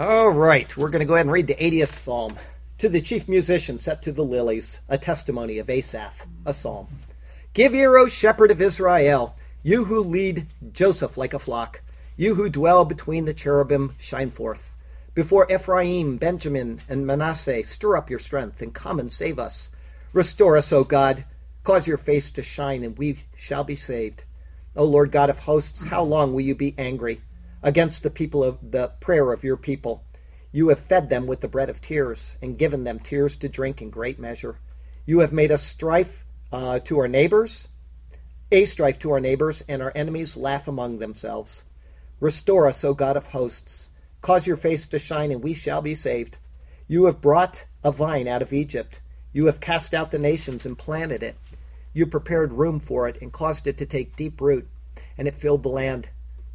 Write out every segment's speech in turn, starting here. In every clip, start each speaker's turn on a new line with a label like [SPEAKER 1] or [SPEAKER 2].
[SPEAKER 1] All right, we're going to go ahead and read the 80th psalm. To the chief musician set to the lilies, a testimony of Asaph, a psalm. Give ear, O shepherd of Israel, you who lead Joseph like a flock, you who dwell between the cherubim, shine forth. Before Ephraim, Benjamin, and Manasseh, stir up your strength and come and save us. Restore us, O God. Cause your face to shine, and we shall be saved. O Lord God of hosts, how long will you be angry against the people of the prayer of your people? You have fed them with the bread of tears and given them tears to drink in great measure. You have made us strife uh, to our neighbors, a strife to our neighbors, and our enemies laugh among themselves. Restore us, O God of hosts. Cause your face to shine, and we shall be saved. You have brought a vine out of Egypt. You have cast out the nations and planted it. You prepared room for it and caused it to take deep root, and it filled the land.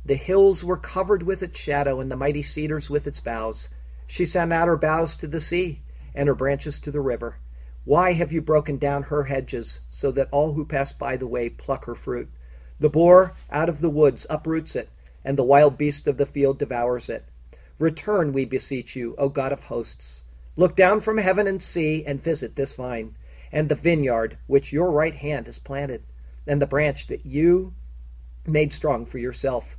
[SPEAKER 1] The hills were covered with its shadow, and the mighty cedars with its boughs. She sent out her boughs to the sea, and her branches to the river. Why have you broken down her hedges, so that all who pass by the way pluck her fruit? The boar out of the woods uproots it, and the wild beast of the field devours it. Return, we beseech you, O God of hosts. Look down from heaven and see, and visit this vine and the vineyard which your right hand has planted, and the branch that you made strong for yourself.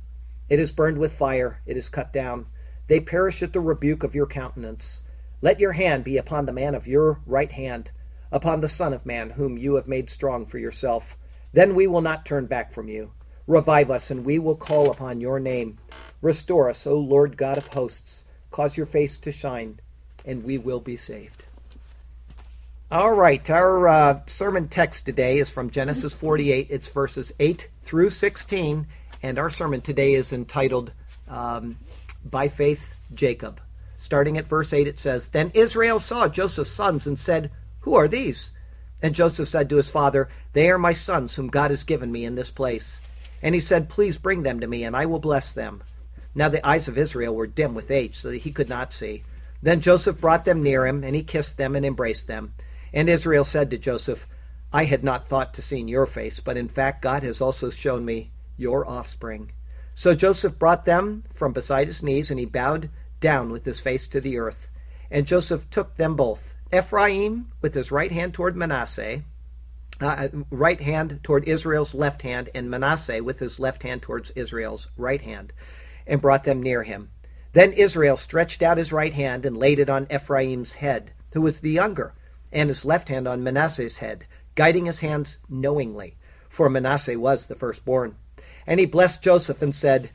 [SPEAKER 1] It is burned with fire, it is cut down. They perish at the rebuke of your countenance. Let your hand be upon the man of your right hand, upon the Son of Man, whom you have made strong for yourself. Then we will not turn back from you. Revive us, and we will call upon your name. Restore us, O Lord God of hosts. Cause your face to shine, and we will be saved. All right, our uh, sermon text today is from Genesis 48. It's verses 8 through 16, and our sermon today is entitled um, By Faith Jacob. Starting at verse 8, it says Then Israel saw Joseph's sons and said, Who are these? And Joseph said to his father, They are my sons whom God has given me in this place. And he said, Please bring them to me, and I will bless them. Now the eyes of Israel were dim with age, so that he could not see. Then Joseph brought them near him, and he kissed them and embraced them. And Israel said to Joseph, I had not thought to see your face, but in fact God has also shown me your offspring. So Joseph brought them from beside his knees, and he bowed down with his face to the earth. And Joseph took them both, Ephraim with his right hand toward Manasseh, uh, right hand toward Israel's left hand, and Manasseh with his left hand towards Israel's right hand, and brought them near him. Then Israel stretched out his right hand and laid it on Ephraim's head, who was the younger and his left hand on Manasseh's head, guiding his hands knowingly, for Manasseh was the firstborn. And he blessed Joseph and said,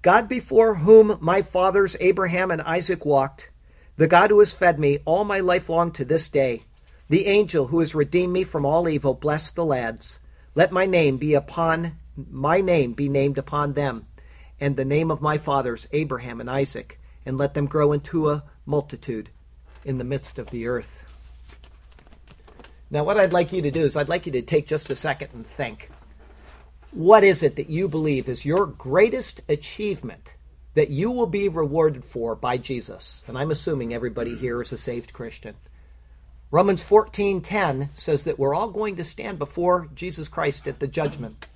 [SPEAKER 1] God before whom my fathers Abraham and Isaac walked, the God who has fed me all my life long to this day, the angel who has redeemed me from all evil, bless the lads. Let my name be upon my name be named upon them, and the name of my fathers Abraham and Isaac, and let them grow into a multitude in the midst of the earth. Now, what I'd like you to do is I'd like you to take just a second and think. What is it that you believe is your greatest achievement that you will be rewarded for by Jesus? And I'm assuming everybody here is a saved Christian. Romans 14:10 says that we're all going to stand before Jesus Christ at the judgment.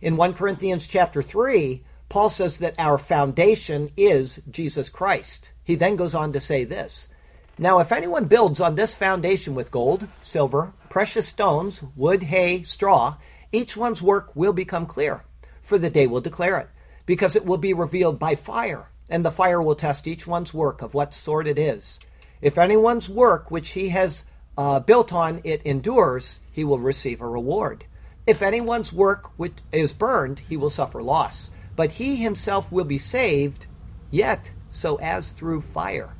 [SPEAKER 1] In 1 Corinthians chapter 3, Paul says that our foundation is Jesus Christ. He then goes on to say this now, if anyone builds on this foundation with gold, silver, precious stones, wood, hay, straw, each one's work will become clear, for the day will declare it, because it will be revealed by fire, and the fire will test each one's work of what sort it is. If anyone's work which he has uh, built on it endures, he will receive a reward. If anyone's work which is burned, he will suffer loss, but he himself will be saved, yet so as through fire.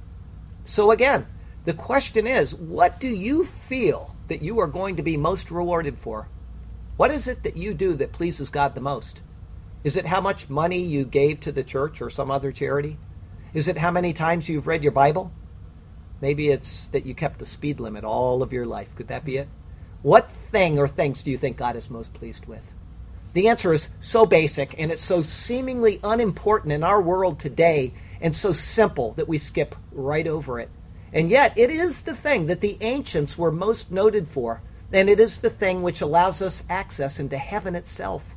[SPEAKER 1] So again, the question is what do you feel that you are going to be most rewarded for? What is it that you do that pleases God the most? Is it how much money you gave to the church or some other charity? Is it how many times you've read your Bible? Maybe it's that you kept the speed limit all of your life. Could that be it? What thing or things do you think God is most pleased with? The answer is so basic and it's so seemingly unimportant in our world today and so simple that we skip right over it. And yet, it is the thing that the ancients were most noted for, and it is the thing which allows us access into heaven itself.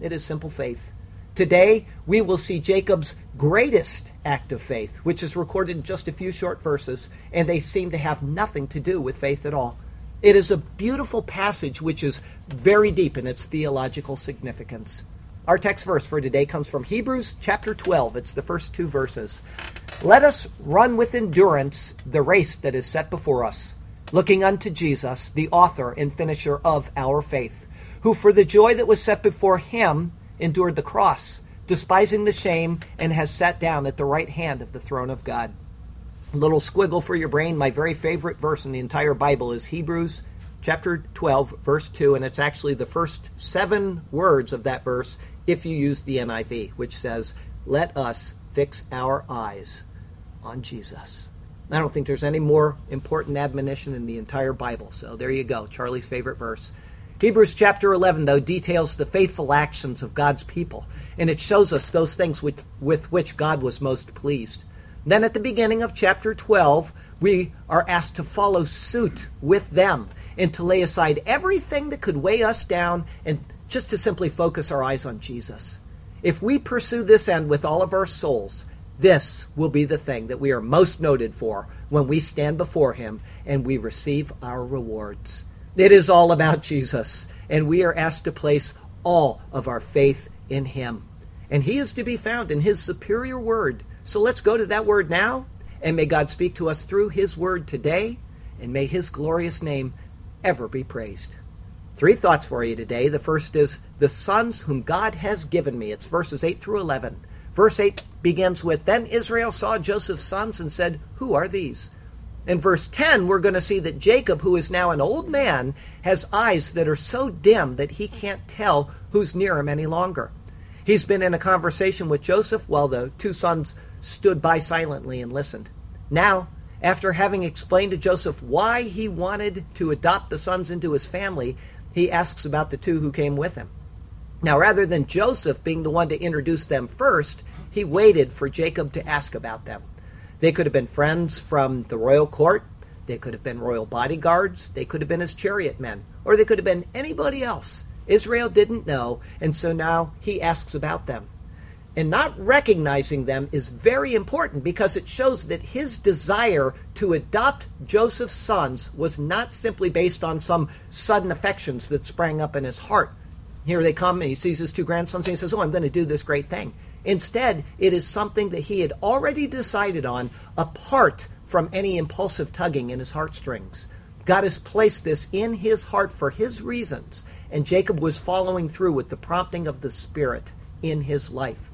[SPEAKER 1] It is simple faith. Today, we will see Jacob's greatest act of faith, which is recorded in just a few short verses, and they seem to have nothing to do with faith at all. It is a beautiful passage which is very deep in its theological significance. Our text verse for today comes from Hebrews chapter 12. It's the first two verses. Let us run with endurance the race that is set before us, looking unto Jesus, the author and finisher of our faith, who for the joy that was set before him endured the cross, despising the shame, and has sat down at the right hand of the throne of God. A little squiggle for your brain. My very favorite verse in the entire Bible is Hebrews chapter 12, verse 2, and it's actually the first seven words of that verse if you use the NIV, which says, Let us fix our eyes on Jesus. I don't think there's any more important admonition in the entire Bible. So there you go, Charlie's favorite verse. Hebrews chapter 11, though, details the faithful actions of God's people, and it shows us those things with, with which God was most pleased. Then at the beginning of chapter 12, we are asked to follow suit with them and to lay aside everything that could weigh us down and just to simply focus our eyes on Jesus. If we pursue this end with all of our souls, this will be the thing that we are most noted for when we stand before Him and we receive our rewards. It is all about Jesus, and we are asked to place all of our faith in Him. And He is to be found in His superior word. So let's go to that word now, and may God speak to us through His word today, and may His glorious name ever be praised. Three thoughts for you today. The first is the sons whom God has given me. It's verses 8 through 11. Verse 8 begins with Then Israel saw Joseph's sons and said, Who are these? In verse 10, we're going to see that Jacob, who is now an old man, has eyes that are so dim that he can't tell who's near him any longer. He's been in a conversation with Joseph while the two sons stood by silently and listened. Now, after having explained to Joseph why he wanted to adopt the sons into his family, he asks about the two who came with him. Now, rather than Joseph being the one to introduce them first, he waited for Jacob to ask about them. They could have been friends from the royal court. They could have been royal bodyguards. They could have been his chariot men. Or they could have been anybody else. Israel didn't know, and so now he asks about them. And not recognizing them is very important because it shows that his desire to adopt Joseph's sons was not simply based on some sudden affections that sprang up in his heart. Here they come, and he sees his two grandsons, and he says, Oh, I'm going to do this great thing. Instead, it is something that he had already decided on apart from any impulsive tugging in his heartstrings. God has placed this in his heart for his reasons, and Jacob was following through with the prompting of the Spirit in his life.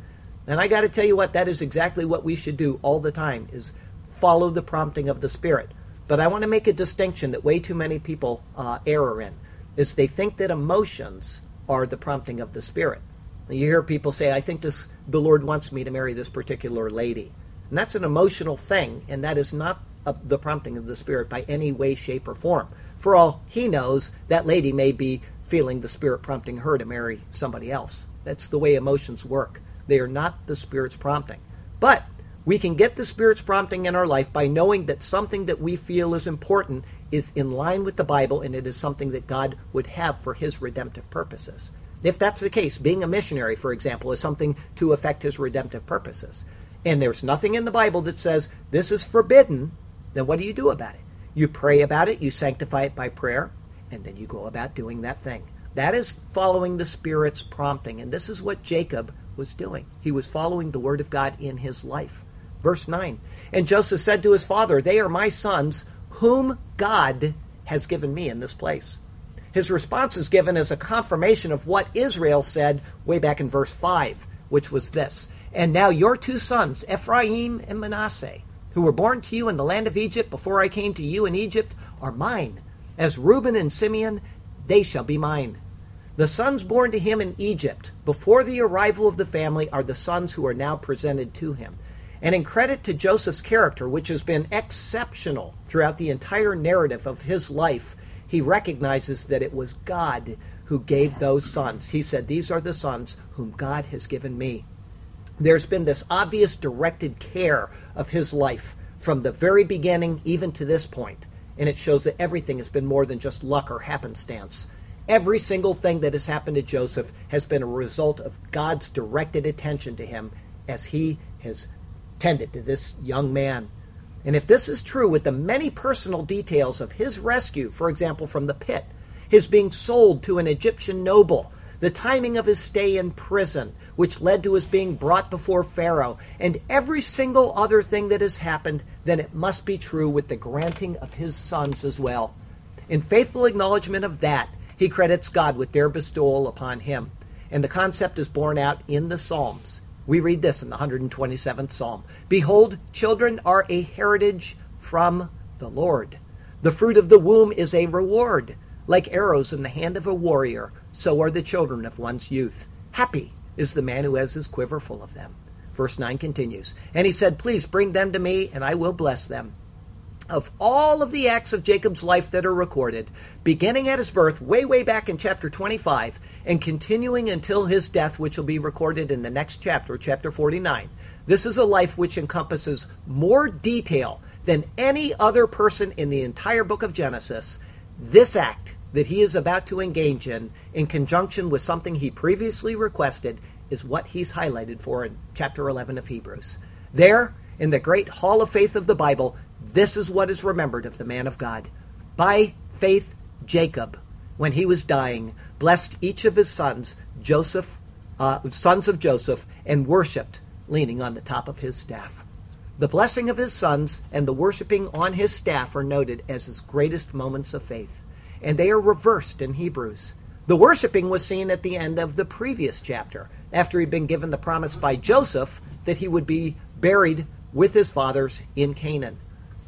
[SPEAKER 1] And I got to tell you what, that is exactly what we should do all the time is follow the prompting of the Spirit. But I want to make a distinction that way too many people uh, error in, is they think that emotions are the prompting of the Spirit. You hear people say, I think this, the Lord wants me to marry this particular lady. And that's an emotional thing, and that is not a, the prompting of the Spirit by any way, shape, or form. For all he knows, that lady may be feeling the Spirit prompting her to marry somebody else. That's the way emotions work. They are not the Spirit's prompting. But we can get the Spirit's prompting in our life by knowing that something that we feel is important is in line with the Bible and it is something that God would have for his redemptive purposes. If that's the case, being a missionary, for example, is something to affect his redemptive purposes. And there's nothing in the Bible that says this is forbidden, then what do you do about it? You pray about it, you sanctify it by prayer, and then you go about doing that thing. That is following the Spirit's prompting. And this is what Jacob was doing. He was following the Word of God in his life. Verse 9 And Joseph said to his father, They are my sons, whom God has given me in this place. His response is given as a confirmation of what Israel said way back in verse 5, which was this And now your two sons, Ephraim and Manasseh, who were born to you in the land of Egypt before I came to you in Egypt, are mine. As Reuben and Simeon, they shall be mine. The sons born to him in Egypt before the arrival of the family are the sons who are now presented to him. And in credit to Joseph's character, which has been exceptional throughout the entire narrative of his life, he recognizes that it was God who gave those sons. He said, These are the sons whom God has given me. There's been this obvious directed care of his life from the very beginning even to this point, and it shows that everything has been more than just luck or happenstance. Every single thing that has happened to Joseph has been a result of God's directed attention to him as he has tended to this young man. And if this is true with the many personal details of his rescue, for example, from the pit, his being sold to an Egyptian noble, the timing of his stay in prison, which led to his being brought before Pharaoh, and every single other thing that has happened, then it must be true with the granting of his sons as well. In faithful acknowledgement of that, he credits God with their bestowal upon him. And the concept is borne out in the Psalms. We read this in the 127th Psalm Behold, children are a heritage from the Lord. The fruit of the womb is a reward. Like arrows in the hand of a warrior, so are the children of one's youth. Happy is the man who has his quiver full of them. Verse 9 continues And he said, Please bring them to me, and I will bless them of all of the acts of Jacob's life that are recorded, beginning at his birth, way, way back in chapter 25, and continuing until his death, which will be recorded in the next chapter, chapter 49. This is a life which encompasses more detail than any other person in the entire book of Genesis. This act that he is about to engage in, in conjunction with something he previously requested, is what he's highlighted for in chapter 11 of Hebrews. There, in the great hall of faith of the Bible, this is what is remembered of the man of God. By faith, Jacob, when he was dying, blessed each of his sons, Joseph, uh, sons of Joseph, and worshipped, leaning on the top of his staff. The blessing of his sons and the worshiping on his staff are noted as his greatest moments of faith, and they are reversed in Hebrews. The worshiping was seen at the end of the previous chapter, after he'd been given the promise by Joseph that he would be buried with his fathers in Canaan.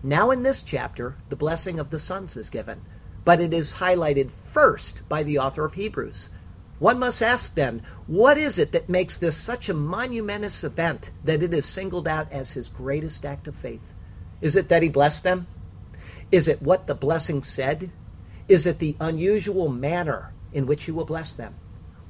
[SPEAKER 1] Now, in this chapter, the blessing of the sons is given, but it is highlighted first by the author of Hebrews. One must ask then, what is it that makes this such a monumentous event that it is singled out as his greatest act of faith? Is it that he blessed them? Is it what the blessing said? Is it the unusual manner in which he will bless them?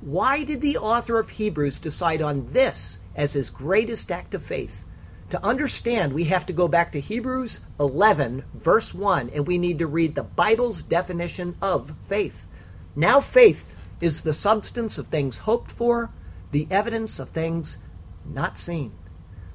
[SPEAKER 1] Why did the author of Hebrews decide on this as his greatest act of faith? To understand, we have to go back to Hebrews 11, verse 1, and we need to read the Bible's definition of faith. Now, faith is the substance of things hoped for, the evidence of things not seen.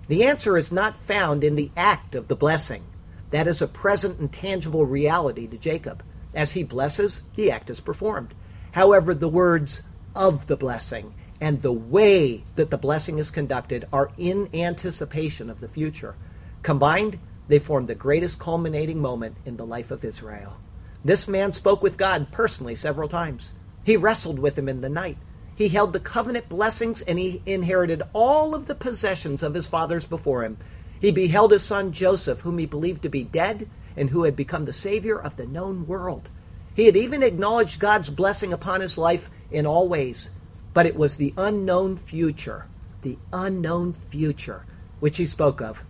[SPEAKER 1] The answer is not found in the act of the blessing. That is a present and tangible reality to Jacob. As he blesses, the act is performed. However, the words of the blessing and the way that the blessing is conducted are in anticipation of the future. Combined, they form the greatest culminating moment in the life of Israel. This man spoke with God personally several times. He wrestled with him in the night. He held the covenant blessings and he inherited all of the possessions of his fathers before him. He beheld his son Joseph, whom he believed to be dead and who had become the Savior of the known world. He had even acknowledged God's blessing upon his life in all ways. But it was the unknown future, the unknown future, which he spoke of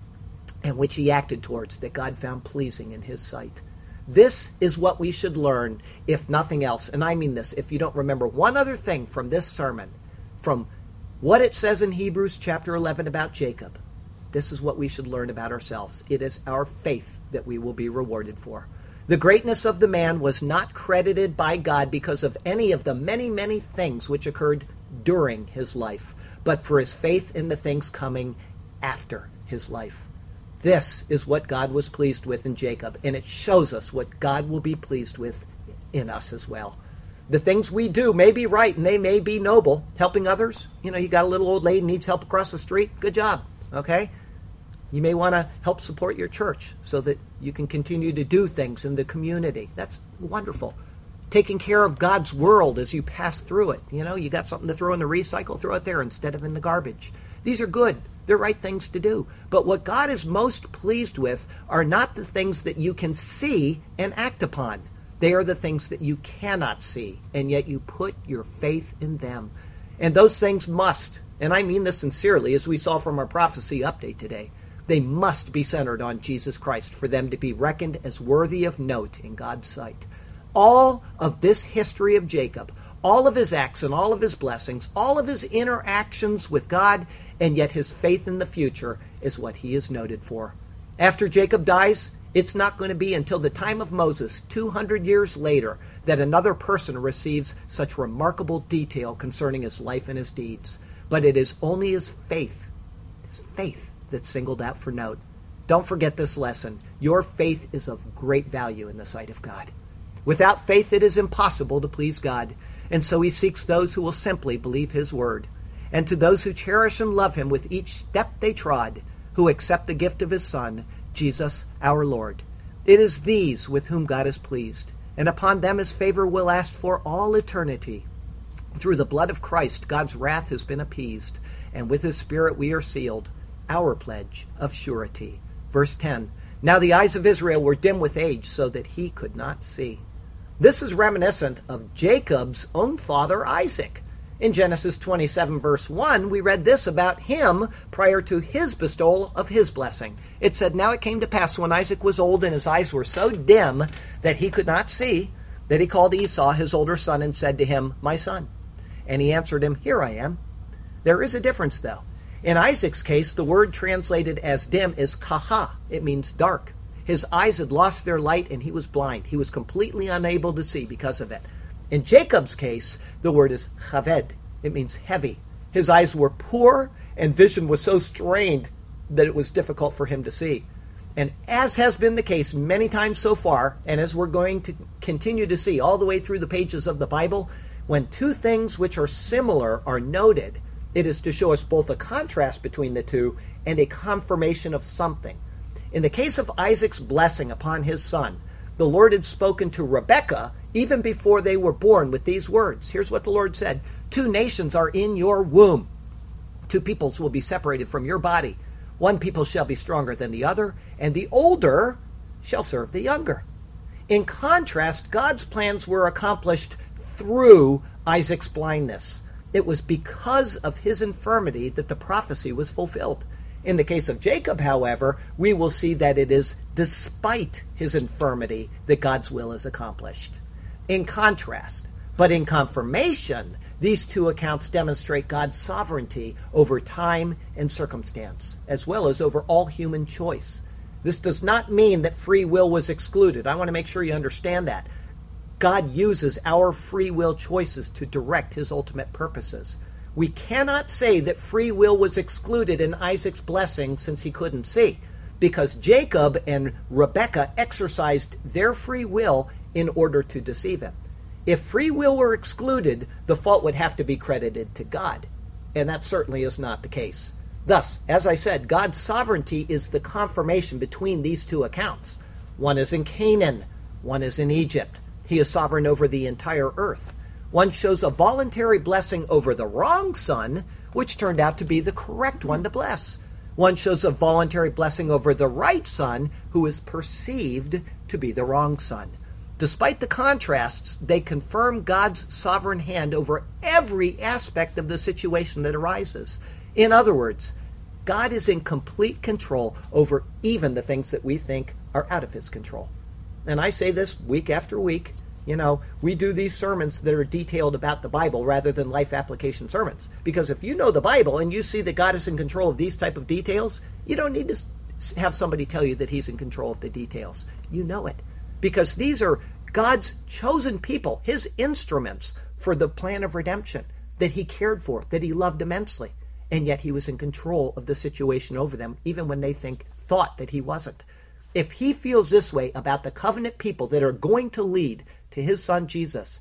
[SPEAKER 1] and which he acted towards that God found pleasing in his sight. This is what we should learn, if nothing else. And I mean this, if you don't remember one other thing from this sermon, from what it says in Hebrews chapter 11 about Jacob, this is what we should learn about ourselves. It is our faith that we will be rewarded for. The greatness of the man was not credited by God because of any of the many, many things which occurred during his life, but for his faith in the things coming after his life. This is what God was pleased with in Jacob, and it shows us what God will be pleased with in us as well. The things we do may be right and they may be noble. Helping others, you know, you got a little old lady needs help across the street, good job, okay? You may want to help support your church so that you can continue to do things in the community. That's wonderful. Taking care of God's world as you pass through it. You know, you got something to throw in the recycle, throw it there instead of in the garbage. These are good. They're right things to do. But what God is most pleased with are not the things that you can see and act upon. They are the things that you cannot see, and yet you put your faith in them. And those things must, and I mean this sincerely, as we saw from our prophecy update today, they must be centered on Jesus Christ for them to be reckoned as worthy of note in God's sight. All of this history of Jacob, all of his acts and all of his blessings, all of his interactions with God, and yet his faith in the future is what he is noted for. After Jacob dies, It's not going to be until the time of Moses, 200 years later, that another person receives such remarkable detail concerning his life and his deeds. But it is only his faith, his faith, that's singled out for note. Don't forget this lesson. Your faith is of great value in the sight of God. Without faith, it is impossible to please God, and so he seeks those who will simply believe his word. And to those who cherish and love him with each step they trod, who accept the gift of his Son, Jesus our Lord. It is these with whom God is pleased, and upon them his favor will last for all eternity. Through the blood of Christ, God's wrath has been appeased, and with his Spirit we are sealed, our pledge of surety. Verse 10 Now the eyes of Israel were dim with age, so that he could not see. This is reminiscent of Jacob's own father, Isaac. In Genesis 27, verse 1, we read this about him prior to his bestowal of his blessing. It said, Now it came to pass when Isaac was old and his eyes were so dim that he could not see, that he called Esau, his older son, and said to him, My son. And he answered him, Here I am. There is a difference, though. In Isaac's case, the word translated as dim is kaha. It means dark. His eyes had lost their light and he was blind. He was completely unable to see because of it. In Jacob's case, the word is chaved. It means heavy. His eyes were poor and vision was so strained that it was difficult for him to see. And as has been the case many times so far, and as we're going to continue to see all the way through the pages of the Bible, when two things which are similar are noted, it is to show us both a contrast between the two and a confirmation of something. In the case of Isaac's blessing upon his son, the Lord had spoken to Rebekah even before they were born with these words. Here's what the Lord said Two nations are in your womb, two peoples will be separated from your body. One people shall be stronger than the other, and the older shall serve the younger. In contrast, God's plans were accomplished through Isaac's blindness. It was because of his infirmity that the prophecy was fulfilled. In the case of Jacob, however, we will see that it is despite his infirmity that God's will is accomplished. In contrast, but in confirmation, these two accounts demonstrate God's sovereignty over time and circumstance, as well as over all human choice. This does not mean that free will was excluded. I want to make sure you understand that. God uses our free will choices to direct his ultimate purposes. We cannot say that free will was excluded in Isaac's blessing since he couldn't see, because Jacob and Rebekah exercised their free will in order to deceive him. If free will were excluded, the fault would have to be credited to God, and that certainly is not the case. Thus, as I said, God's sovereignty is the confirmation between these two accounts. One is in Canaan, one is in Egypt. He is sovereign over the entire earth. One shows a voluntary blessing over the wrong son, which turned out to be the correct one to bless. One shows a voluntary blessing over the right son, who is perceived to be the wrong son. Despite the contrasts, they confirm God's sovereign hand over every aspect of the situation that arises. In other words, God is in complete control over even the things that we think are out of his control. And I say this week after week you know, we do these sermons that are detailed about the Bible rather than life application sermons. Because if you know the Bible and you see that God is in control of these type of details, you don't need to have somebody tell you that he's in control of the details. You know it. Because these are God's chosen people, his instruments for the plan of redemption that he cared for, that he loved immensely. And yet he was in control of the situation over them, even when they think thought that he wasn't. If he feels this way about the covenant people that are going to lead to his son Jesus,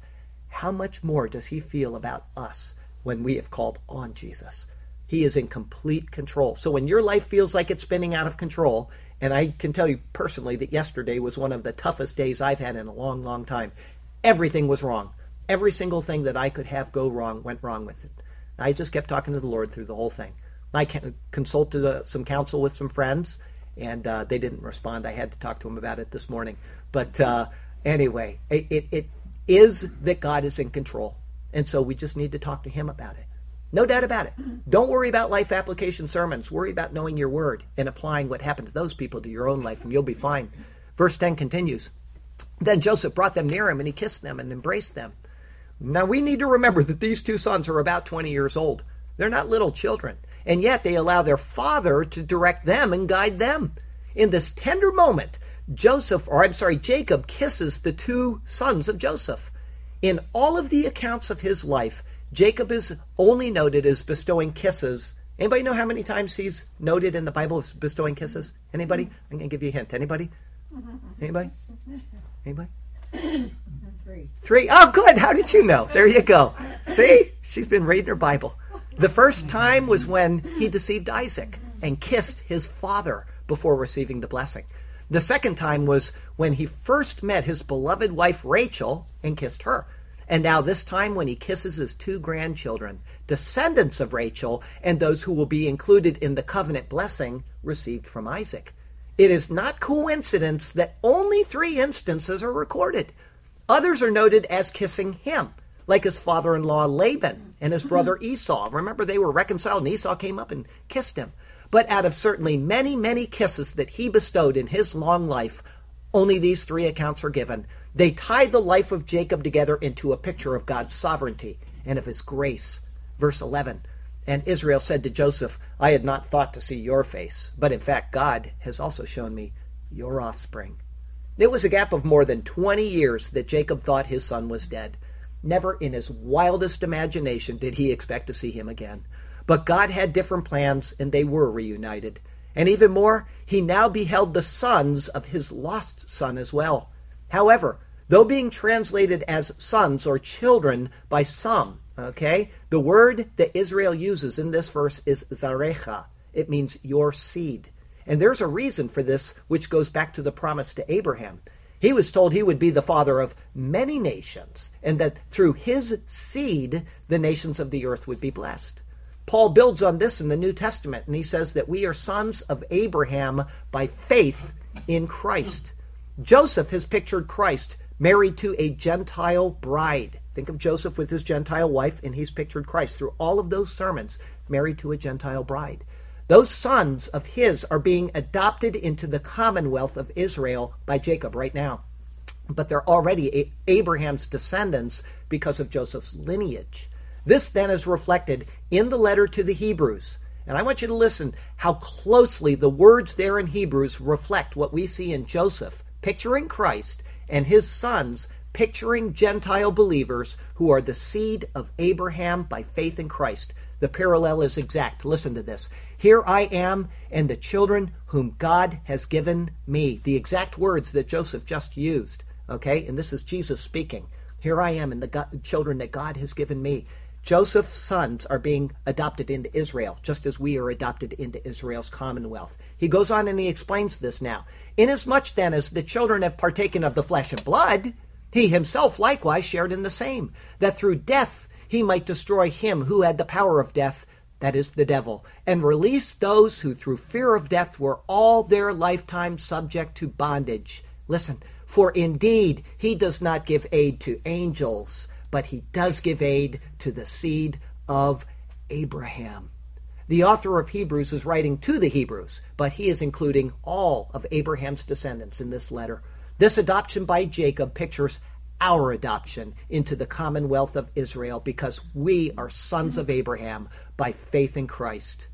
[SPEAKER 1] how much more does he feel about us when we have called on Jesus? He is in complete control. So when your life feels like it's spinning out of control, and I can tell you personally that yesterday was one of the toughest days I've had in a long, long time. Everything was wrong. Every single thing that I could have go wrong went wrong with it. I just kept talking to the Lord through the whole thing. I consulted uh, some counsel with some friends, and uh, they didn't respond. I had to talk to them about it this morning. But uh, Anyway, it, it, it is that God is in control. And so we just need to talk to Him about it. No doubt about it. Mm-hmm. Don't worry about life application sermons. Worry about knowing your word and applying what happened to those people to your own life, and you'll be fine. Verse 10 continues Then Joseph brought them near him, and he kissed them and embraced them. Now we need to remember that these two sons are about 20 years old. They're not little children, and yet they allow their father to direct them and guide them. In this tender moment, Joseph, or I'm sorry, Jacob kisses the two sons of Joseph. In all of the accounts of his life, Jacob is only noted as bestowing kisses. Anybody know how many times he's noted in the Bible as bestowing kisses? Anybody? I'm going to give you a hint. Anybody? Anybody? Anybody?
[SPEAKER 2] Three.
[SPEAKER 1] Three. Oh, good. How did you know? There you go. See? She's been reading her Bible. The first time was when he deceived Isaac and kissed his father before receiving the blessing. The second time was when he first met his beloved wife Rachel and kissed her. And now, this time, when he kisses his two grandchildren, descendants of Rachel, and those who will be included in the covenant blessing received from Isaac. It is not coincidence that only three instances are recorded. Others are noted as kissing him, like his father in law Laban and his brother mm-hmm. Esau. Remember, they were reconciled, and Esau came up and kissed him. But out of certainly many, many kisses that he bestowed in his long life, only these three accounts are given. They tie the life of Jacob together into a picture of God's sovereignty and of his grace. Verse 11 And Israel said to Joseph, I had not thought to see your face, but in fact, God has also shown me your offspring. It was a gap of more than 20 years that Jacob thought his son was dead. Never in his wildest imagination did he expect to see him again. But God had different plans, and they were reunited. And even more, he now beheld the sons of his lost son as well. However, though being translated as sons or children by some, okay, the word that Israel uses in this verse is zarecha. It means your seed. And there's a reason for this, which goes back to the promise to Abraham. He was told he would be the father of many nations, and that through his seed, the nations of the earth would be blessed. Paul builds on this in the New Testament, and he says that we are sons of Abraham by faith in Christ. Joseph has pictured Christ married to a Gentile bride. Think of Joseph with his Gentile wife, and he's pictured Christ through all of those sermons, married to a Gentile bride. Those sons of his are being adopted into the commonwealth of Israel by Jacob right now. But they're already Abraham's descendants because of Joseph's lineage. This then is reflected in the letter to the Hebrews. And I want you to listen how closely the words there in Hebrews reflect what we see in Joseph, picturing Christ, and his sons, picturing Gentile believers who are the seed of Abraham by faith in Christ. The parallel is exact. Listen to this. Here I am and the children whom God has given me. The exact words that Joseph just used. Okay? And this is Jesus speaking. Here I am and the God, children that God has given me. Joseph's sons are being adopted into Israel, just as we are adopted into Israel's commonwealth. He goes on and he explains this now. Inasmuch then as the children have partaken of the flesh and blood, he himself likewise shared in the same, that through death he might destroy him who had the power of death, that is the devil, and release those who through fear of death were all their lifetime subject to bondage. Listen, for indeed he does not give aid to angels but he does give aid to the seed of Abraham. The author of Hebrews is writing to the Hebrews, but he is including all of Abraham's descendants in this letter. This adoption by Jacob pictures our adoption into the commonwealth of Israel because we are sons of Abraham by faith in Christ.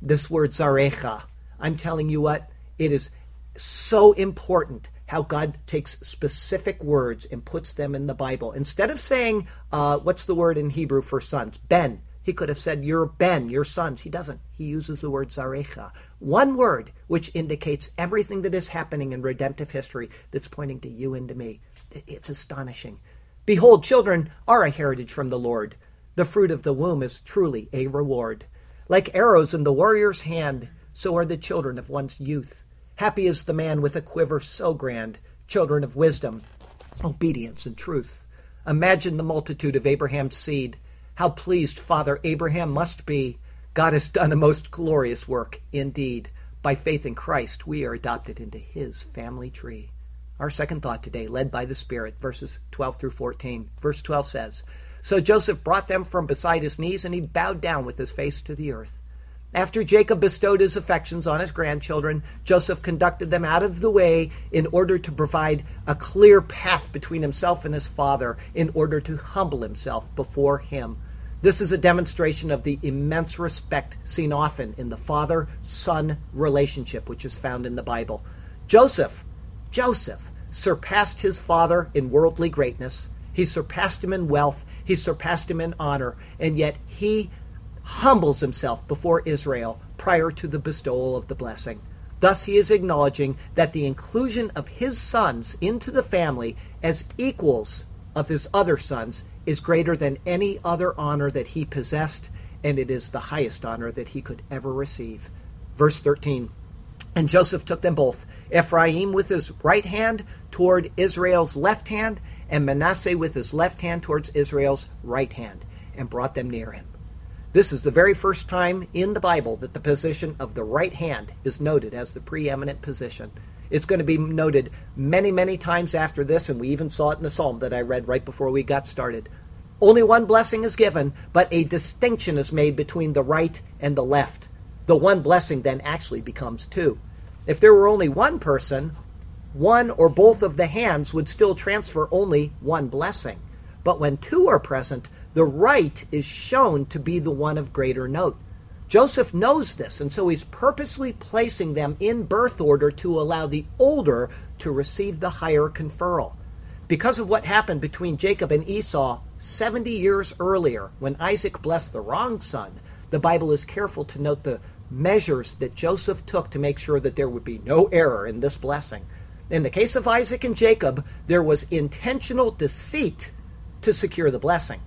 [SPEAKER 1] This word zarecha, I'm telling you what, it is so important how God takes specific words and puts them in the Bible. Instead of saying, uh, what's the word in Hebrew for sons? Ben. He could have said, You're Ben, your sons. He doesn't. He uses the word Zarecha. One word which indicates everything that is happening in redemptive history that's pointing to you and to me. It's astonishing. Behold, children are a heritage from the Lord. The fruit of the womb is truly a reward. Like arrows in the warrior's hand, so are the children of one's youth. Happy is the man with a quiver so grand, children of wisdom, obedience, and truth. Imagine the multitude of Abraham's seed. How pleased Father Abraham must be. God has done a most glorious work indeed. By faith in Christ, we are adopted into his family tree. Our second thought today, led by the Spirit, verses 12 through 14. Verse 12 says So Joseph brought them from beside his knees, and he bowed down with his face to the earth. After Jacob bestowed his affections on his grandchildren, Joseph conducted them out of the way in order to provide a clear path between himself and his father, in order to humble himself before him. This is a demonstration of the immense respect seen often in the father son relationship, which is found in the Bible. Joseph Joseph surpassed his father in worldly greatness. He surpassed him in wealth. He surpassed him in honor. And yet he humbles himself before Israel prior to the bestowal of the blessing. Thus, he is acknowledging that the inclusion of his sons into the family as equals of his other sons is greater than any other honor that he possessed, and it is the highest honor that he could ever receive. Verse 13 And Joseph took them both, Ephraim with his right hand toward Israel's left hand, and Manasseh with his left hand towards Israel's right hand, and brought them near him. This is the very first time in the Bible that the position of the right hand is noted as the preeminent position. It's going to be noted many, many times after this, and we even saw it in the psalm that I read right before we got started. Only one blessing is given, but a distinction is made between the right and the left. The one blessing then actually becomes two. If there were only one person, one or both of the hands would still transfer only one blessing. But when two are present, the right is shown to be the one of greater note. Joseph knows this, and so he's purposely placing them in birth order to allow the older to receive the higher conferral. Because of what happened between Jacob and Esau 70 years earlier, when Isaac blessed the wrong son, the Bible is careful to note the measures that Joseph took to make sure that there would be no error in this blessing. In the case of Isaac and Jacob, there was intentional deceit to secure the blessing.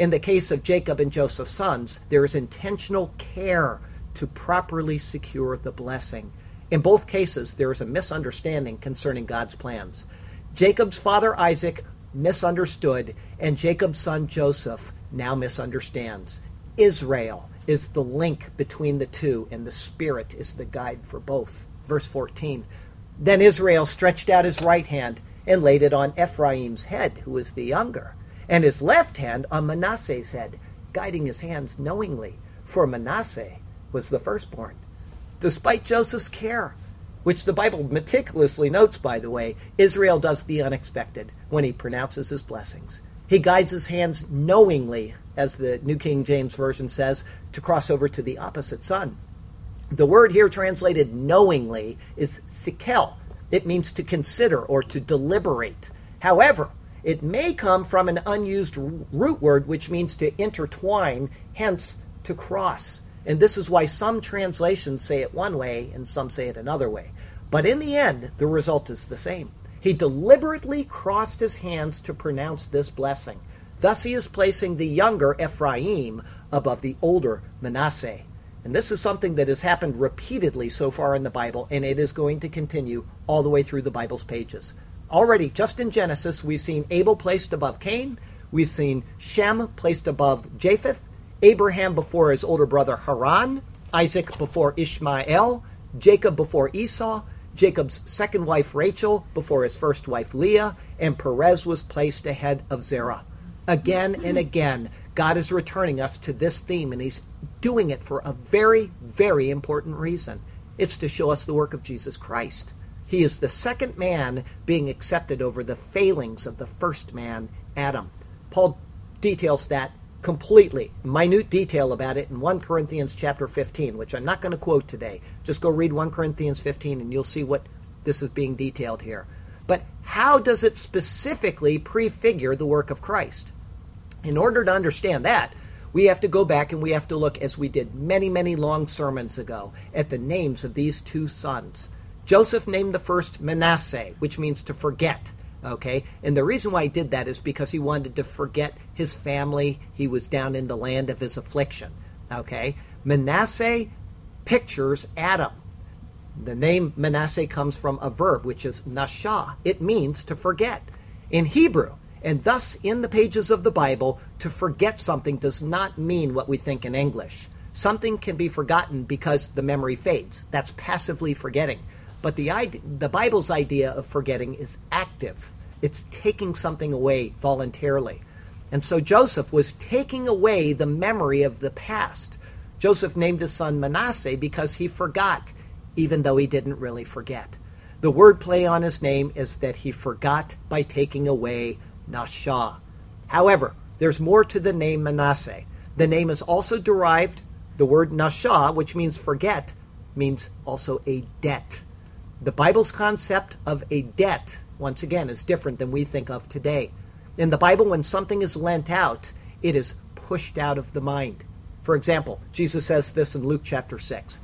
[SPEAKER 1] In the case of Jacob and Joseph's sons, there is intentional care to properly secure the blessing. In both cases, there is a misunderstanding concerning God's plans. Jacob's father Isaac misunderstood, and Jacob's son Joseph now misunderstands. Israel is the link between the two, and the Spirit is the guide for both. Verse 14 Then Israel stretched out his right hand and laid it on Ephraim's head, who was the younger and his left hand on Manasseh's head, guiding his hands knowingly, for Manasseh was the firstborn. Despite Joseph's care, which the Bible meticulously notes, by the way, Israel does the unexpected when he pronounces his blessings. He guides his hands knowingly, as the New King James Version says, to cross over to the opposite son. The word here translated knowingly is sikel. It means to consider or to deliberate. However, it may come from an unused root word which means to intertwine, hence to cross. And this is why some translations say it one way and some say it another way. But in the end, the result is the same. He deliberately crossed his hands to pronounce this blessing. Thus, he is placing the younger Ephraim above the older Manasseh. And this is something that has happened repeatedly so far in the Bible, and it is going to continue all the way through the Bible's pages. Already, just in Genesis, we've seen Abel placed above Cain. We've seen Shem placed above Japheth. Abraham before his older brother Haran. Isaac before Ishmael. Jacob before Esau. Jacob's second wife Rachel before his first wife Leah. And Perez was placed ahead of Zerah. Again and again, God is returning us to this theme, and He's doing it for a very, very important reason. It's to show us the work of Jesus Christ. He is the second man being accepted over the failings of the first man, Adam. Paul details that completely, minute detail about it in 1 Corinthians chapter 15, which I'm not going to quote today. Just go read 1 Corinthians 15 and you'll see what this is being detailed here. But how does it specifically prefigure the work of Christ? In order to understand that, we have to go back and we have to look, as we did many, many long sermons ago, at the names of these two sons. Joseph named the first Manasseh, which means to forget. Okay? And the reason why he did that is because he wanted to forget his family. He was down in the land of his affliction. Okay? Manasseh pictures Adam. The name Manasseh comes from a verb, which is nashah. It means to forget. In Hebrew, and thus in the pages of the Bible, to forget something does not mean what we think in English. Something can be forgotten because the memory fades. That's passively forgetting. But the the Bible's idea of forgetting is active. It's taking something away voluntarily. And so Joseph was taking away the memory of the past. Joseph named his son Manasseh because he forgot, even though he didn't really forget. The word play on his name is that he forgot by taking away Nashah. However, there's more to the name Manasseh. The name is also derived, the word Nashah, which means forget, means also a debt. The Bible's concept of a debt, once again, is different than we think of today. In the Bible, when something is lent out, it is pushed out of the mind. For example, Jesus says this in Luke chapter 6.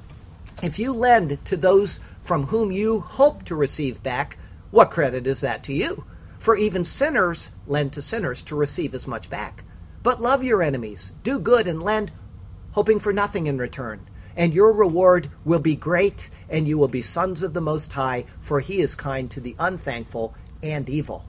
[SPEAKER 1] If you lend to those from whom you hope to receive back, what credit is that to you? For even sinners lend to sinners to receive as much back. But love your enemies, do good, and lend, hoping for nothing in return. And your reward will be great, and you will be sons of the Most High, for he is kind to the unthankful and evil.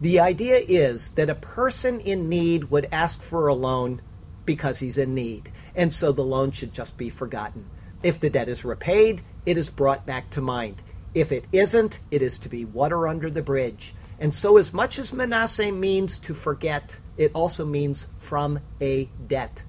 [SPEAKER 1] The idea is that a person in need would ask for a loan because he's in need, and so the loan should just be forgotten. If the debt is repaid, it is brought back to mind. If it isn't, it is to be water under the bridge. And so, as much as Manasseh means to forget, it also means from a debt.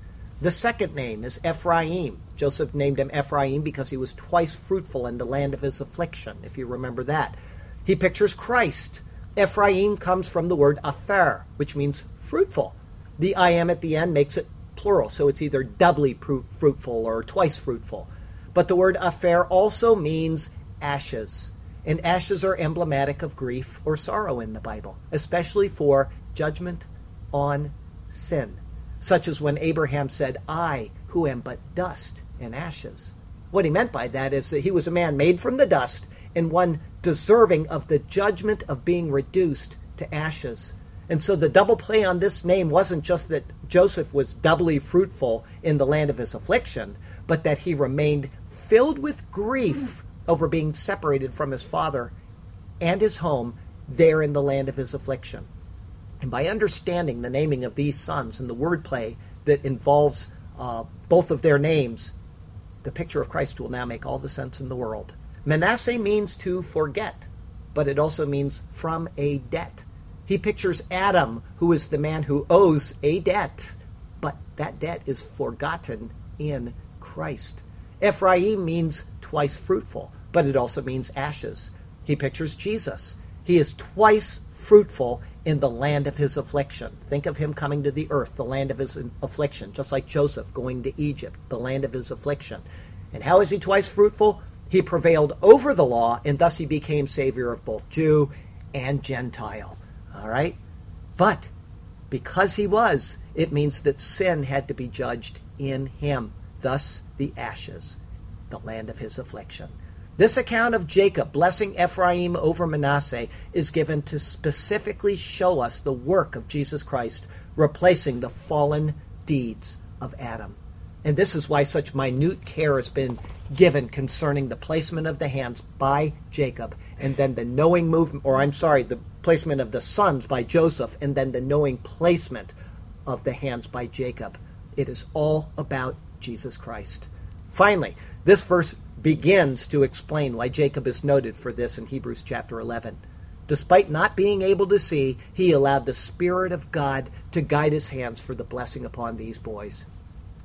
[SPEAKER 1] The second name is Ephraim. Joseph named him Ephraim because he was twice fruitful in the land of his affliction, if you remember that. He pictures Christ. Ephraim comes from the word aphar, which means fruitful. The I am at the end makes it plural, so it's either doubly fruitful or twice fruitful. But the word aphar also means ashes. And ashes are emblematic of grief or sorrow in the Bible, especially for judgment on sin, such as when Abraham said, I, who am but dust and ashes. What he meant by that is that he was a man made from the dust and one deserving of the judgment of being reduced to ashes. And so the double play on this name wasn't just that Joseph was doubly fruitful in the land of his affliction, but that he remained filled with grief over being separated from his father and his home there in the land of his affliction. And by understanding the naming of these sons and the wordplay that involves uh, both of their names, the picture of Christ will now make all the sense in the world. Manasseh means to forget, but it also means from a debt. He pictures Adam, who is the man who owes a debt, but that debt is forgotten in Christ. Ephraim means twice fruitful, but it also means ashes. He pictures Jesus. He is twice fruitful in the land of his affliction. Think of him coming to the earth, the land of his affliction, just like Joseph going to Egypt, the land of his affliction. And how is he twice fruitful? He prevailed over the law, and thus he became Savior of both Jew and Gentile. All right? But because he was, it means that sin had to be judged in him thus the ashes, the land of his affliction. This account of Jacob blessing Ephraim over Manasseh is given to specifically show us the work of Jesus Christ replacing the fallen deeds of Adam. And this is why such minute care has been given concerning the placement of the hands by Jacob, and then the knowing movement, or I'm sorry, the placement of the sons by Joseph, and then the knowing placement of the hands by Jacob. It is all about Jesus Christ. Finally, this verse begins to explain why Jacob is noted for this in Hebrews chapter 11. Despite not being able to see, he allowed the Spirit of God to guide his hands for the blessing upon these boys.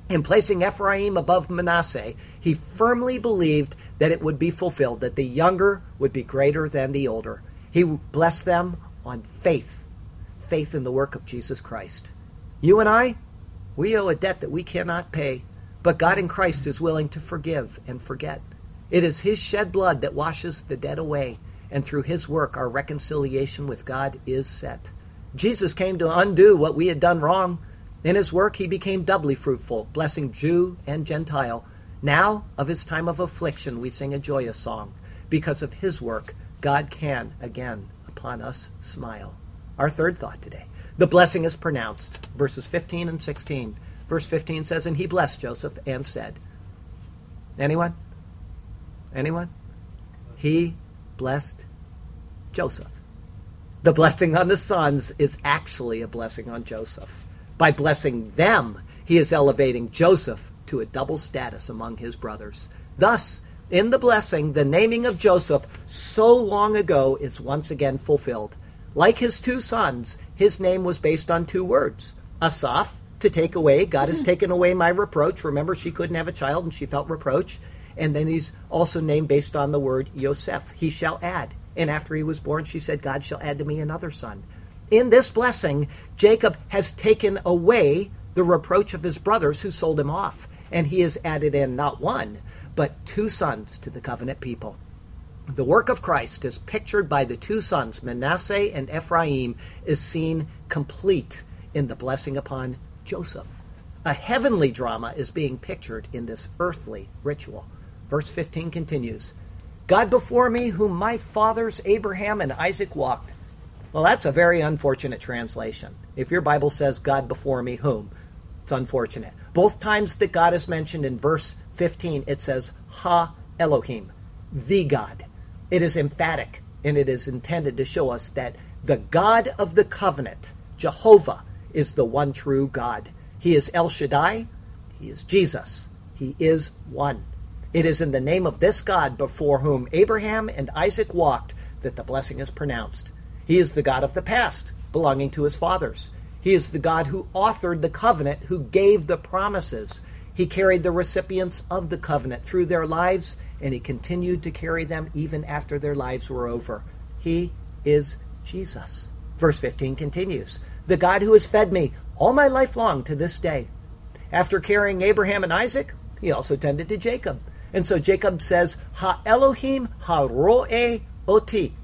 [SPEAKER 1] In placing Ephraim above Manasseh, he firmly believed that it would be fulfilled, that the younger would be greater than the older. He blessed them on faith, faith in the work of Jesus Christ. You and I, we owe a debt that we cannot pay. But God in Christ is willing to forgive and forget. It is His shed blood that washes the dead away, and through His work, our reconciliation with God is set. Jesus came to undo what we had done wrong. In His work, He became doubly fruitful, blessing Jew and Gentile. Now, of His time of affliction, we sing a joyous song. Because of His work, God can again upon us smile. Our third thought today. The blessing is pronounced, verses 15 and 16. Verse 15 says, And he blessed Joseph and said, Anyone? Anyone? He blessed Joseph. The blessing on the sons is actually a blessing on Joseph. By blessing them, he is elevating Joseph to a double status among his brothers. Thus, in the blessing, the naming of Joseph so long ago is once again fulfilled. Like his two sons, his name was based on two words Asaph, to take away. God has hmm. taken away my reproach. Remember, she couldn't have a child and she felt reproach. And then he's also named based on the word Yosef. He shall add. And after he was born, she said, God shall add to me another son. In this blessing, Jacob has taken away the reproach of his brothers who sold him off. And he has added in not one, but two sons to the covenant people. The work of Christ, as pictured by the two sons, Manasseh and Ephraim, is seen complete in the blessing upon Joseph. A heavenly drama is being pictured in this earthly ritual. Verse 15 continues God before me, whom my fathers Abraham and Isaac walked. Well, that's a very unfortunate translation. If your Bible says God before me, whom? It's unfortunate. Both times that God is mentioned in verse 15, it says Ha Elohim, the God. It is emphatic and it is intended to show us that the God of the covenant, Jehovah, is the one true God. He is El Shaddai, He is Jesus, He is one. It is in the name of this God before whom Abraham and Isaac walked that the blessing is pronounced. He is the God of the past, belonging to his fathers. He is the God who authored the covenant, who gave the promises. He carried the recipients of the covenant through their lives, and he continued to carry them even after their lives were over. He is Jesus. Verse 15 continues The God who has fed me all my life long to this day. After carrying Abraham and Isaac, he also tended to Jacob. And so Jacob says, Ha Elohim ha roe oti.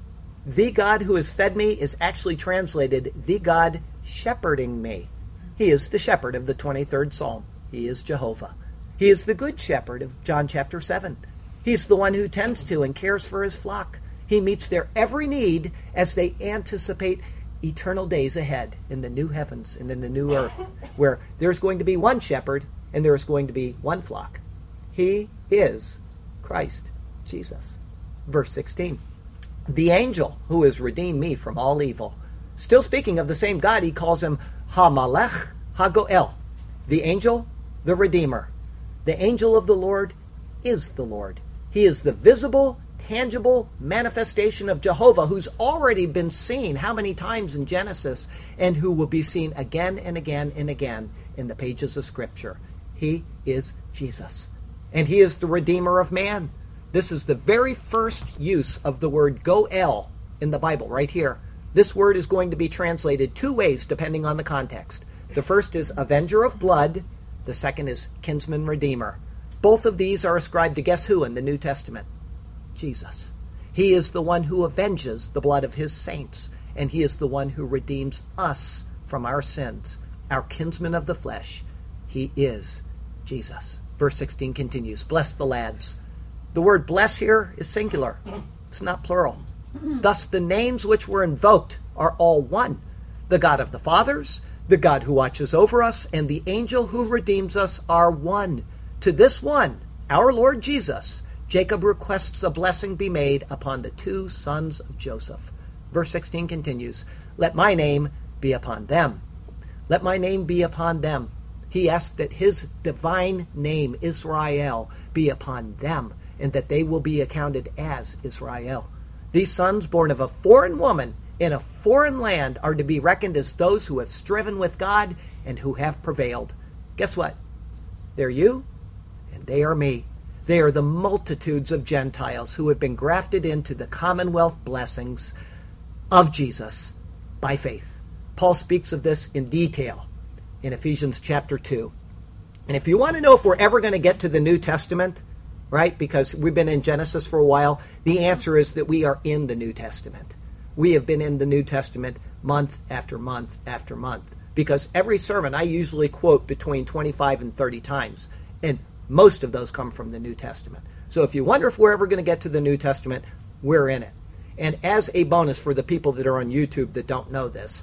[SPEAKER 1] The God who has fed me is actually translated, the God shepherding me. He is the shepherd of the 23rd Psalm. He is Jehovah. He is the good shepherd of John chapter 7. He's the one who tends to and cares for his flock. He meets their every need as they anticipate eternal days ahead in the new heavens and in the new earth, where there's going to be one shepherd and there is going to be one flock. He is Christ Jesus. Verse 16 The angel who has redeemed me from all evil. Still speaking of the same God, he calls him Hamalech Hagoel, the angel, the Redeemer. The angel of the Lord is the Lord. He is the visible, tangible manifestation of Jehovah who's already been seen how many times in Genesis and who will be seen again and again and again in the pages of Scripture. He is Jesus and he is the redeemer of man. This is the very first use of the word goel in the Bible, right here. This word is going to be translated two ways depending on the context. The first is avenger of blood, the second is kinsman redeemer. Both of these are ascribed to guess who in the New Testament? Jesus. He is the one who avenges the blood of his saints, and he is the one who redeems us from our sins, our kinsman of the flesh. He is Jesus. Verse 16 continues Bless the lads. The word bless here is singular, it's not plural. Thus, the names which were invoked are all one the God of the fathers, the God who watches over us, and the angel who redeems us are one. To this one, our Lord Jesus, Jacob requests a blessing be made upon the two sons of Joseph. Verse 16 continues Let my name be upon them. Let my name be upon them. He asked that his divine name, Israel, be upon them, and that they will be accounted as Israel. These sons, born of a foreign woman in a foreign land, are to be reckoned as those who have striven with God and who have prevailed. Guess what? They're you, and they are me. They are the multitudes of Gentiles who have been grafted into the commonwealth blessings of Jesus by faith. Paul speaks of this in detail in Ephesians chapter 2. And if you want to know if we're ever going to get to the New Testament, right, because we've been in Genesis for a while, the answer is that we are in the New Testament. We have been in the New Testament month after month after month. Because every sermon I usually quote between 25 and 30 times. And most of those come from the New Testament. So if you wonder if we're ever going to get to the New Testament, we're in it. And as a bonus for the people that are on YouTube that don't know this,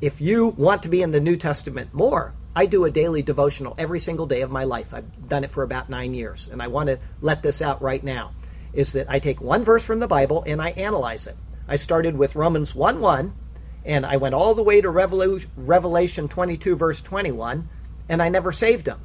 [SPEAKER 1] if you want to be in the New Testament more, I do a daily devotional every single day of my life. I've done it for about nine years, and I want to let this out right now. Is that I take one verse from the Bible and I analyze it. I started with Romans 1 1, and I went all the way to Revelation 22, verse 21, and I never saved them.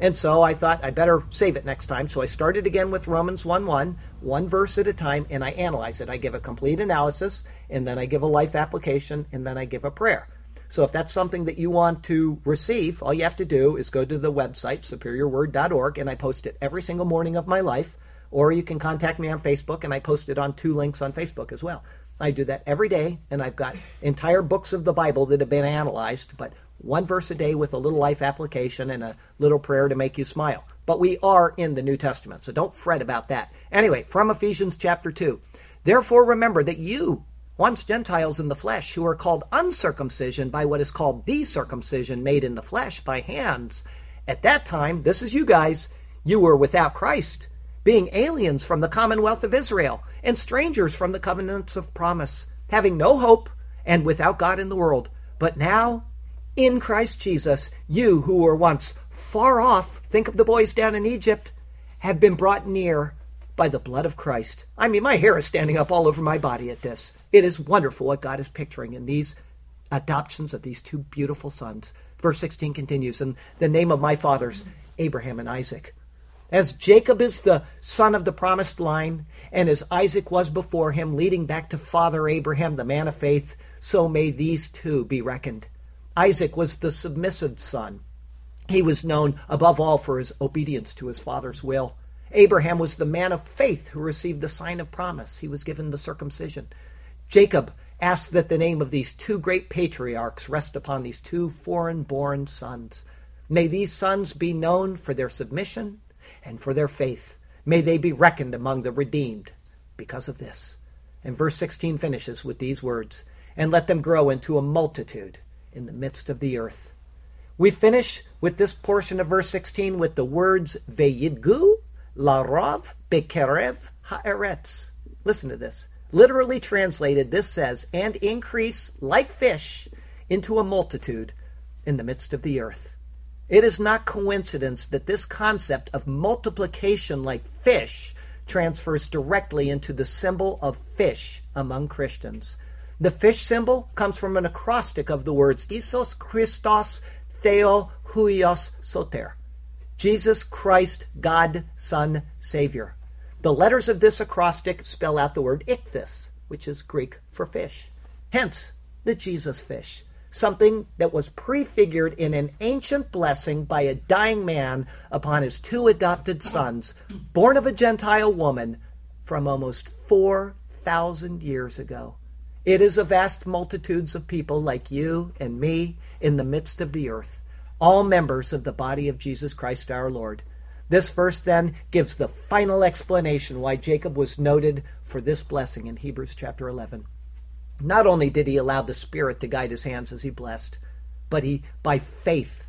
[SPEAKER 1] And so I thought I better save it next time. So I started again with Romans 1 1, one verse at a time, and I analyze it. I give a complete analysis, and then I give a life application, and then I give a prayer. So if that's something that you want to receive, all you have to do is go to the website, superiorword.org, and I post it every single morning of my life. Or you can contact me on Facebook, and I post it on two links on Facebook as well. I do that every day, and I've got entire books of the Bible that have been analyzed, but one verse a day with a little life application and a little prayer to make you smile. But we are in the New Testament, so don't fret about that. Anyway, from Ephesians chapter 2. Therefore, remember that you, once Gentiles in the flesh, who are called uncircumcision by what is called the circumcision made in the flesh by hands, at that time, this is you guys, you were without Christ, being aliens from the commonwealth of Israel and strangers from the covenants of promise, having no hope and without God in the world. But now, in Christ Jesus, you who were once far off, think of the boys down in Egypt, have been brought near by the blood of Christ. I mean, my hair is standing up all over my body at this. It is wonderful what God is picturing in these adoptions of these two beautiful sons. Verse 16 continues, In the name of my fathers, Abraham and Isaac. As Jacob is the son of the promised line, and as Isaac was before him, leading back to Father Abraham, the man of faith, so may these two be reckoned. Isaac was the submissive son. He was known above all for his obedience to his father's will. Abraham was the man of faith who received the sign of promise. He was given the circumcision. Jacob asked that the name of these two great patriarchs rest upon these two foreign born sons. May these sons be known for their submission and for their faith. May they be reckoned among the redeemed because of this. And verse 16 finishes with these words And let them grow into a multitude in the midst of the earth. We finish with this portion of verse 16 with the words Veyidgu Larav Bekerev Haaretz. Listen to this. Literally translated, this says, and increase like fish into a multitude in the midst of the earth. It is not coincidence that this concept of multiplication like fish transfers directly into the symbol of fish among Christians. The fish symbol comes from an acrostic of the words Iesous Christos Theou Huios Soter. Jesus Christ, God, Son, Savior. The letters of this acrostic spell out the word ichthys, which is Greek for fish. Hence, the Jesus fish, something that was prefigured in an ancient blessing by a dying man upon his two adopted sons, born of a Gentile woman from almost 4,000 years ago. It is a vast multitudes of people like you and me in the midst of the earth all members of the body of Jesus Christ our Lord. This verse then gives the final explanation why Jacob was noted for this blessing in Hebrews chapter 11. Not only did he allow the Spirit to guide his hands as he blessed, but he, by faith,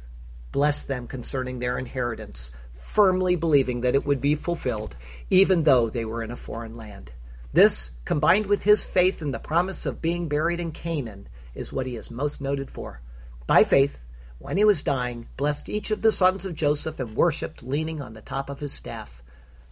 [SPEAKER 1] blessed them concerning their inheritance, firmly believing that it would be fulfilled, even though they were in a foreign land. This, combined with his faith in the promise of being buried in Canaan, is what he is most noted for. By faith, when he was dying, blessed each of the sons of Joseph and worshipped leaning on the top of his staff.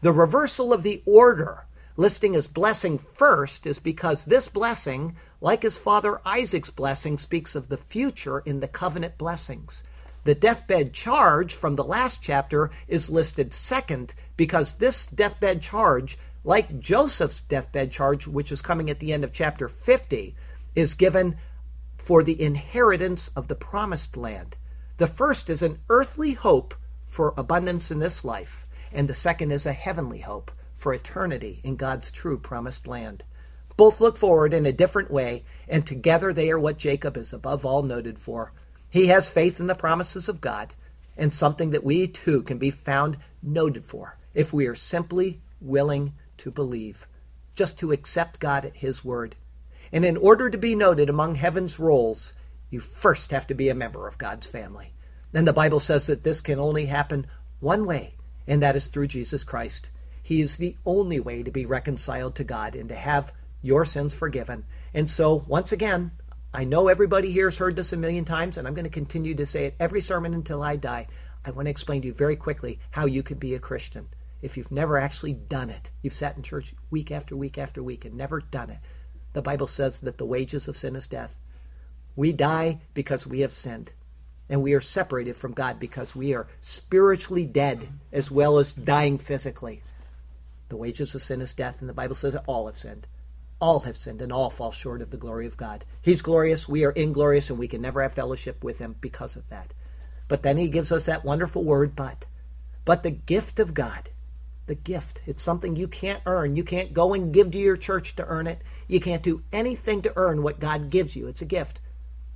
[SPEAKER 1] The reversal of the order, listing his blessing first, is because this blessing, like his father Isaac's blessing, speaks of the future in the covenant blessings. The deathbed charge from the last chapter is listed second because this deathbed charge, like Joseph's deathbed charge, which is coming at the end of chapter 50, is given for the inheritance of the promised land. The first is an earthly hope for abundance in this life, and the second is a heavenly hope for eternity in God's true promised land. Both look forward in a different way, and together they are what Jacob is above all noted for. He has faith in the promises of God, and something that we too can be found noted for if we are simply willing to believe, just to accept God at His word. And in order to be noted among heaven's rolls, you first have to be a member of God's family. Then the Bible says that this can only happen one way, and that is through Jesus Christ. He is the only way to be reconciled to God and to have your sins forgiven. And so, once again, I know everybody here has heard this a million times, and I'm going to continue to say it every sermon until I die. I want to explain to you very quickly how you could be a Christian. If you've never actually done it, you've sat in church week after week after week and never done it. The Bible says that the wages of sin is death. We die because we have sinned. And we are separated from God because we are spiritually dead as well as dying physically. The wages of sin is death, and the Bible says that all have sinned. All have sinned, and all fall short of the glory of God. He's glorious, we are inglorious, and we can never have fellowship with Him because of that. But then He gives us that wonderful word, but. But the gift of God, the gift, it's something you can't earn. You can't go and give to your church to earn it. You can't do anything to earn what God gives you. It's a gift.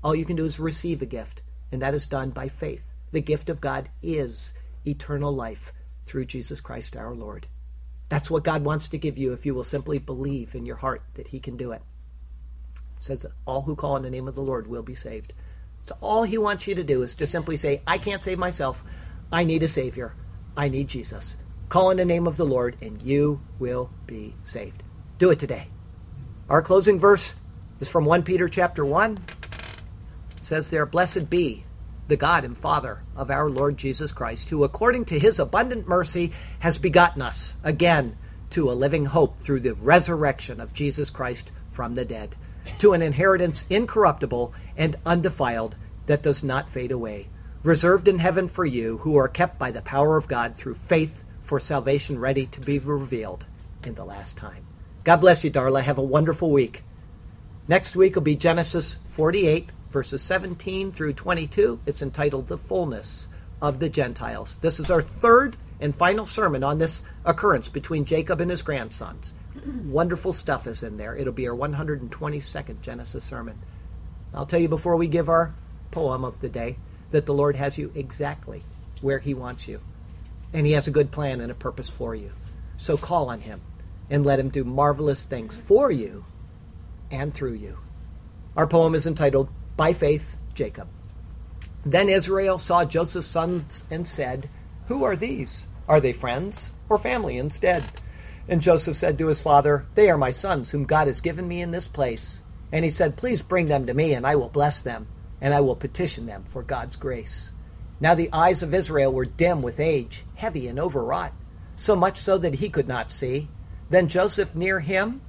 [SPEAKER 1] All you can do is receive a gift, and that is done by faith. The gift of God is eternal life through Jesus Christ our Lord. That's what God wants to give you if you will simply believe in your heart that He can do it. It says, All who call on the name of the Lord will be saved. So all He wants you to do is to simply say, I can't save myself. I need a Savior. I need Jesus. Call in the name of the Lord, and you will be saved. Do it today. Our closing verse is from 1 Peter chapter 1. It says there, Blessed be the God and Father of our Lord Jesus Christ, who according to his abundant mercy has begotten us again to a living hope through the resurrection of Jesus Christ from the dead, to an inheritance incorruptible and undefiled that does not fade away, reserved in heaven for you who are kept by the power of God through faith for salvation ready to be revealed in the last time. God bless you, Darla. Have a wonderful week. Next week will be Genesis 48, verses 17 through 22. It's entitled The Fullness of the Gentiles. This is our third and final sermon on this occurrence between Jacob and his grandsons. Wonderful stuff is in there. It'll be our 122nd Genesis sermon. I'll tell you before we give our poem of the day that the Lord has you exactly where He wants you. And He has a good plan and a purpose for you. So call on Him and let Him do marvelous things for you and through you. Our poem is entitled By Faith, Jacob. Then Israel saw Joseph's sons and said, Who are these? Are they friends or family instead? And Joseph said to his father, They are my sons, whom God has given me in this place. And he said, Please bring them to me, and I will bless them, and I will petition them for God's grace. Now the eyes of Israel were dim with age, heavy and overwrought, so much so that he could not see. Then Joseph near him,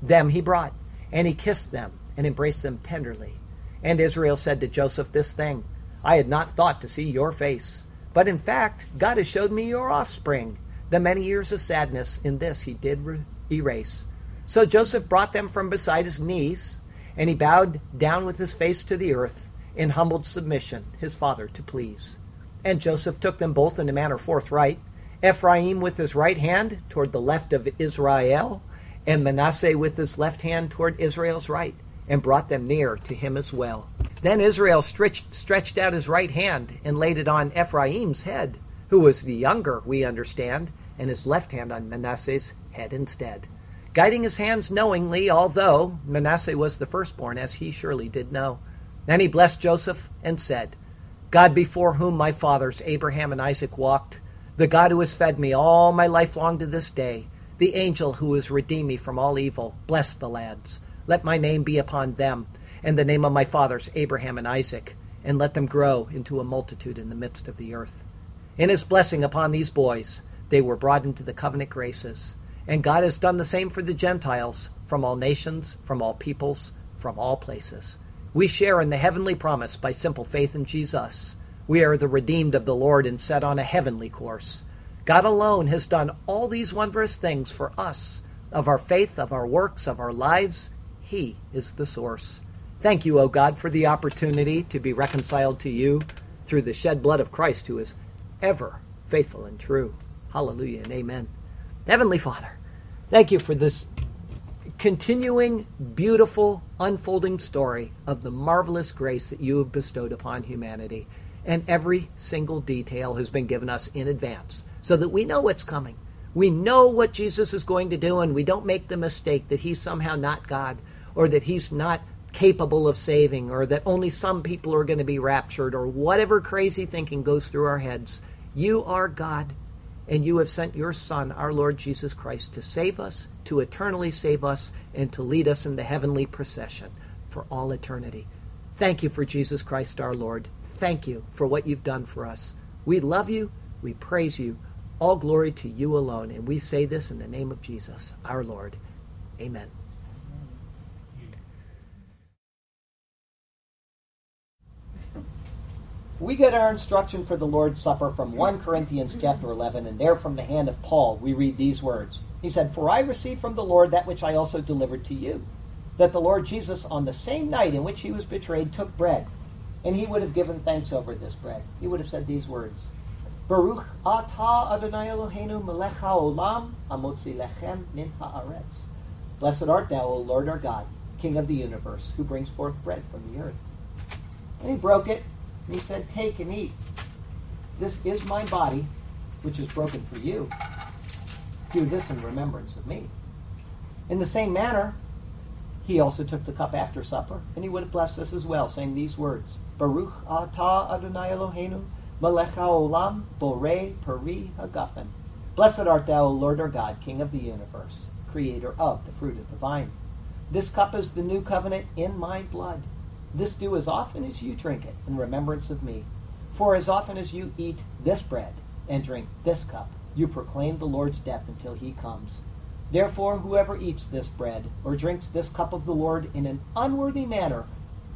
[SPEAKER 1] them he brought, and he kissed them and embraced them tenderly. And Israel said to Joseph this thing I had not thought to see your face. But in fact, God has showed me your offspring. The many years of sadness in this he did re- erase. So Joseph brought them from beside his knees, and he bowed down with his face to the earth in humbled submission, his father to please. And Joseph took them both in a manner forthright Ephraim with his right hand toward the left of Israel, and Manasseh with his left hand toward Israel's right, and brought them near to him as well. Then Israel stretched, stretched out his right hand and laid it on Ephraim's head, who was the younger, we understand, and his left hand on Manasseh's head instead, guiding his hands knowingly, although Manasseh was the firstborn, as he surely did know. Then he blessed Joseph and said, God before whom my fathers Abraham and Isaac walked, the God who has fed me all my life long to this day, the angel who has redeemed me from all evil, bless the lads. Let my name be upon them, and the name of my fathers Abraham and Isaac, and let them grow into a multitude in the midst of the earth. In his blessing upon these boys, they were brought into the covenant graces. And God has done the same for the Gentiles, from all nations, from all peoples, from all places. We share in the heavenly promise by simple faith in Jesus. We are the redeemed of the Lord and set on a heavenly course. God alone has done all these wondrous things for us. Of our faith, of our works, of our lives, He is the source. Thank you, O God, for the opportunity to be reconciled to you through the shed blood of Christ, who is ever faithful and true. Hallelujah and amen. Heavenly Father, thank you for this continuing, beautiful, unfolding story of the marvelous grace that you have bestowed upon humanity. And every single detail has been given us in advance so that we know what's coming. We know what Jesus is going to do, and we don't make the mistake that he's somehow not God or that he's not capable of saving or that only some people are going to be raptured or whatever crazy thinking goes through our heads. You are God, and you have sent your Son, our Lord Jesus Christ, to save us, to eternally save us, and to lead us in the heavenly procession for all eternity. Thank you for Jesus Christ, our Lord. Thank you for what you've done for us. We love you. We praise you. All glory to you alone. And we say this in the name of Jesus, our Lord. Amen. We get our instruction for the Lord's Supper from 1 Corinthians chapter 11, and there from the hand of Paul we read these words. He said, For I received from the Lord that which I also delivered to you, that the Lord Jesus, on the same night in which he was betrayed, took bread, and he would have given thanks over this bread. He would have said these words, Baruch atah Adonai Eloheinu melech haolam amotzi lechem min haaretz. Blessed art thou, O Lord our God, King of the universe, who brings forth bread from the earth. And he broke it, and he said, Take and eat. This is my body, which is broken for you. Do this in remembrance of me. In the same manner, he also took the cup after supper, and he would have blessed us as well, saying these words Baruch atah Adonai Eloheinu, melech haolam, borei peri hagafen. Blessed art thou, O Lord our God, King of the universe, creator of the fruit of the vine. This cup is the new covenant in my blood. This do as often as you drink it in remembrance of me. For as often as you eat this bread and drink this cup, you proclaim the Lord's death until he comes. Therefore, whoever eats this bread or drinks this cup of the Lord in an unworthy manner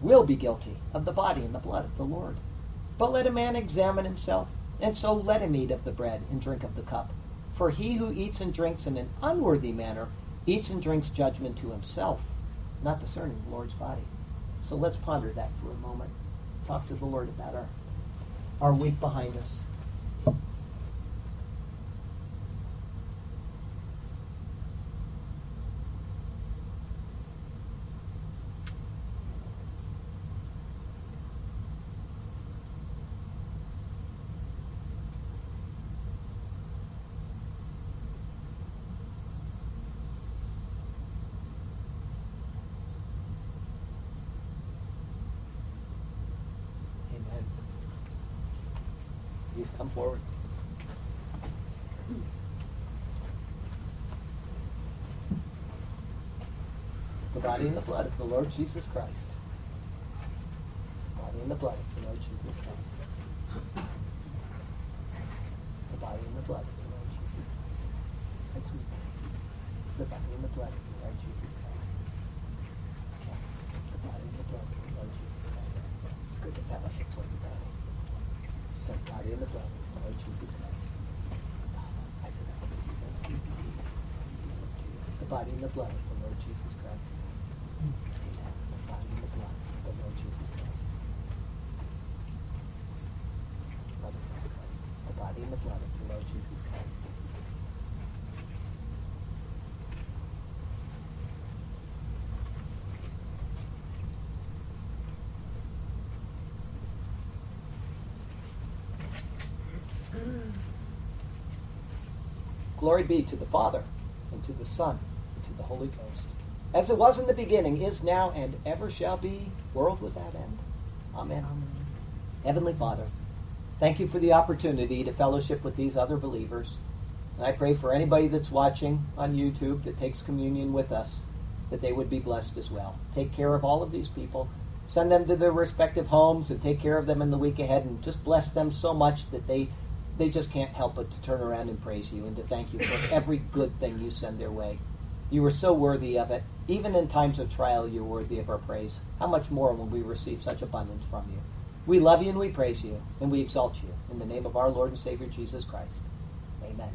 [SPEAKER 1] will be guilty of the body and the blood of the Lord. But let a man examine himself, and so let him eat of the bread and drink of the cup. For he who eats and drinks in an unworthy manner eats and drinks judgment to himself, not discerning the Lord's body. So let's ponder that for a moment. Talk to the Lord about our, our week behind us. Amen. Please come forward. Body and the blood of the Lord Jesus Christ. Body and the blood of the Lord Jesus Christ. The body and the blood of the Lord Jesus Christ. That's sweet. The body and the blood of the Lord Jesus Christ. The body and the blood of the Lord Jesus Christ. It's good to fellowship toward the body. The body and the blood of the Lord Jesus Christ. The body and the blood of the Lord Jesus Christ. Amen. The body and the blood of the Lord Jesus Christ. Brother Franklin, The body and the blood of the Lord Jesus Christ. Glory be to the Father, and to the Son, and to the Holy Ghost, as it was in the beginning, is now, and ever shall be, world without end. Amen. Heavenly Father, thank you for the opportunity to fellowship with these other believers. And I pray for anybody that's watching on YouTube that takes communion with us, that they would be blessed as well. Take care of all of these people. Send them to their respective homes and take care of them in the week ahead and just bless them so much that they they just can't help but to turn around and praise you and to thank you for every good thing you send their way. You are so worthy of it. Even in times of trial, you're worthy of our praise. How much more when we receive such abundance from you? We love you and we praise you and we exalt you. In the name of our Lord and Savior Jesus Christ. Amen.